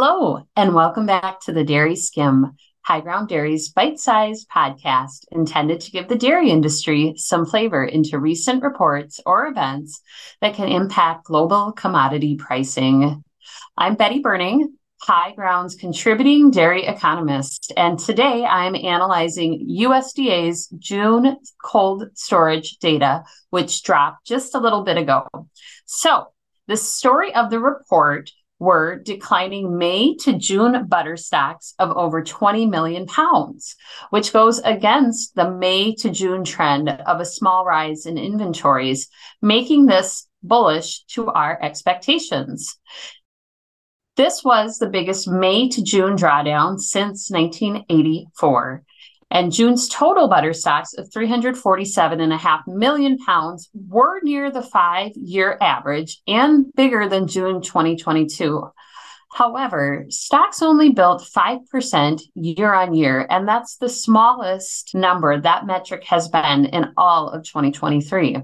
Hello, and welcome back to the Dairy Skim, HighGround Dairy's bite sized podcast intended to give the dairy industry some flavor into recent reports or events that can impact global commodity pricing. I'm Betty Berning, High Ground's contributing dairy economist, and today I'm analyzing USDA's June cold storage data, which dropped just a little bit ago. So, the story of the report were declining May to June butter stocks of over 20 million pounds, which goes against the May to June trend of a small rise in inventories, making this bullish to our expectations. This was the biggest May to June drawdown since 1984 and June's total butter stocks of 347.5 million pounds were near the five year average and bigger than June 2022. However, stocks only built 5% year on year, and that's the smallest number that metric has been in all of 2023.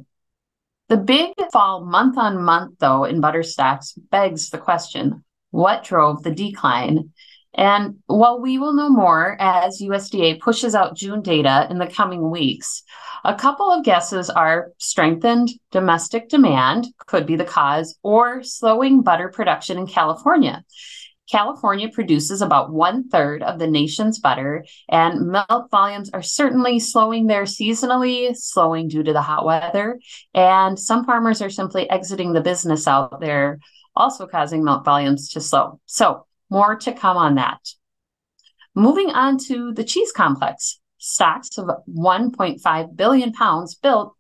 The big fall month on month, though, in butter stocks begs the question what drove the decline? And while we will know more as USDA pushes out June data in the coming weeks, a couple of guesses are strengthened domestic demand could be the cause, or slowing butter production in California. California produces about one third of the nation's butter, and milk volumes are certainly slowing there seasonally, slowing due to the hot weather. And some farmers are simply exiting the business out there, also causing milk volumes to slow. So, more to come on that. Moving on to the cheese complex. Stocks of 1.5 billion pounds built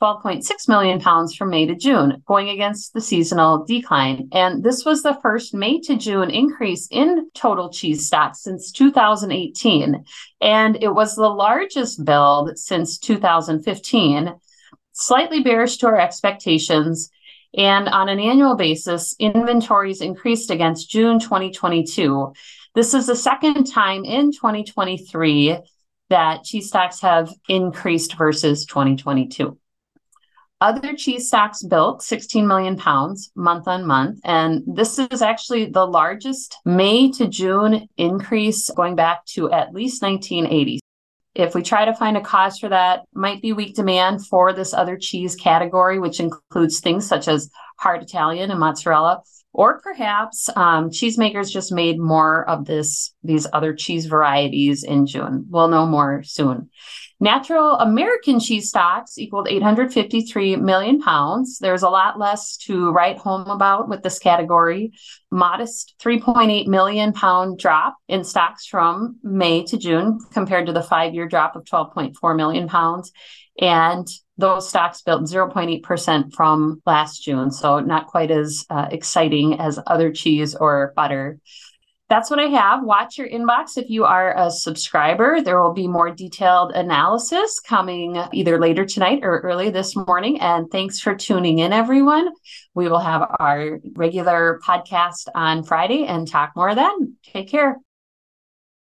12.6 million pounds from May to June, going against the seasonal decline. And this was the first May to June increase in total cheese stocks since 2018. And it was the largest build since 2015, slightly bearish to our expectations and on an annual basis, inventories increased against June 2022. This is the second time in 2023 that cheese stocks have increased versus 2022. Other cheese stocks built 16 million pounds month on month. And this is actually the largest May to June increase going back to at least 1980 if we try to find a cause for that, might be weak demand for this other cheese category, which includes things such as hard Italian and mozzarella, or perhaps um, cheesemakers just made more of this these other cheese varieties in June. We'll know more soon. Natural American cheese stocks equaled 853 million pounds. There's a lot less to write home about with this category. Modest 3.8 million pound drop in stocks from May to June compared to the five year drop of 12.4 million pounds. And those stocks built 0.8% from last June. So not quite as uh, exciting as other cheese or butter that's what I have. Watch your inbox if you are a subscriber. There will be more detailed analysis coming either later tonight or early this morning. And thanks for tuning in, everyone. We will have our regular podcast on Friday and talk more then. Take care.